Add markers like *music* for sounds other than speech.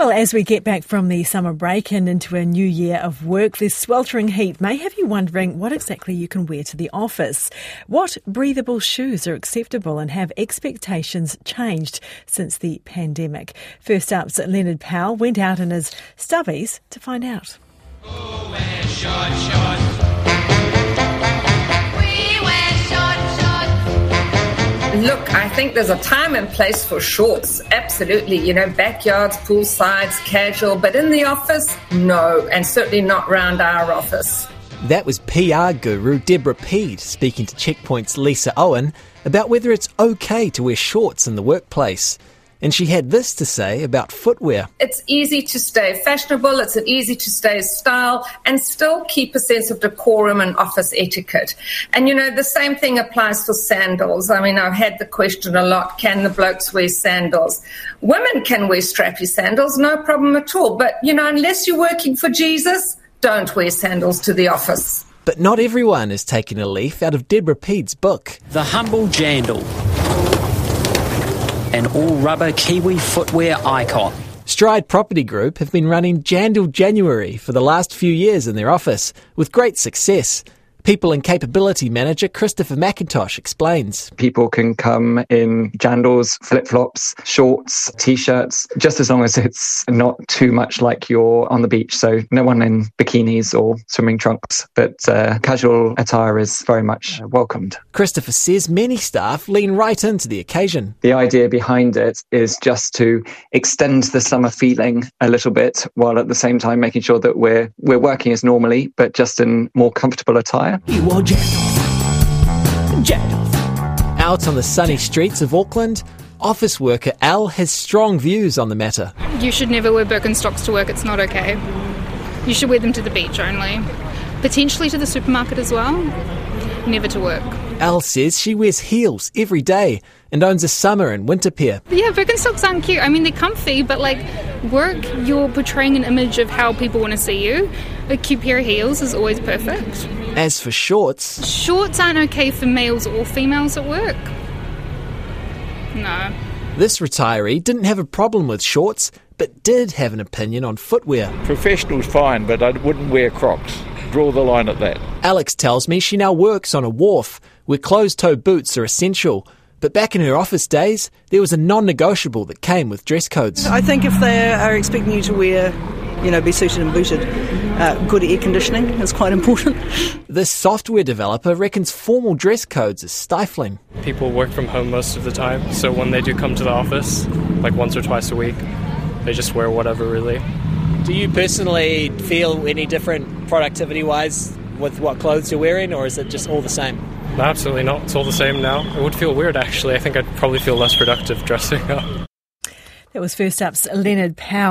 Well, as we get back from the summer break and into a new year of work, this sweltering heat may have you wondering what exactly you can wear to the office. What breathable shoes are acceptable and have expectations changed since the pandemic? First up, Leonard Powell went out in his stubbies to find out. Look, I think there's a time and place for shorts. Absolutely. You know, backyards, pool sides, casual. But in the office, no. And certainly not round our office. That was PR guru Deborah Pead speaking to Checkpoint's Lisa Owen about whether it's okay to wear shorts in the workplace. And she had this to say about footwear. It's easy to stay fashionable, it's an easy to stay style, and still keep a sense of decorum and office etiquette. And you know, the same thing applies for sandals. I mean, I've had the question a lot can the blokes wear sandals? Women can wear strappy sandals, no problem at all. But you know, unless you're working for Jesus, don't wear sandals to the office. But not everyone is taking a leaf out of Deborah Pead's book. The Humble Jandal an all rubber Kiwi footwear icon. Stride Property Group have been running Jandal January for the last few years in their office with great success. People and Capability Manager Christopher McIntosh explains. People can come in jandals, flip flops, shorts, t shirts, just as long as it's not too much like you're on the beach. So, no one in bikinis or swimming trunks, but uh, casual attire is very much welcomed. Christopher says many staff lean right into the occasion. The idea behind it is just to extend the summer feeling a little bit while at the same time making sure that we're, we're working as normally, but just in more comfortable attire. Out on the sunny streets of Auckland, office worker Al has strong views on the matter. You should never wear Birkenstocks to work, it's not okay. You should wear them to the beach only. Potentially to the supermarket as well, never to work. Al says she wears heels every day and owns a summer and winter pair. Yeah, Birkenstocks aren't cute. I mean, they're comfy, but like work, you're portraying an image of how people want to see you. A cute pair of heels is always perfect. As for shorts, shorts aren't okay for males or females at work. No. This retiree didn't have a problem with shorts, but did have an opinion on footwear. Professional's fine, but I wouldn't wear Crocs. Draw the line at that. Alex tells me she now works on a wharf where closed toe boots are essential. But back in her office days, there was a non negotiable that came with dress codes. I think if they are expecting you to wear, you know, be suited and booted, uh, good air conditioning *laughs* is quite important. This software developer reckons formal dress codes are stifling. People work from home most of the time, so when they do come to the office, like once or twice a week, they just wear whatever really. Do you personally feel any different productivity wise with what clothes you're wearing, or is it just all the same? No, absolutely not. It's all the same now. It would feel weird actually. I think I'd probably feel less productive *laughs* dressing up. That was first up's Leonard Powell.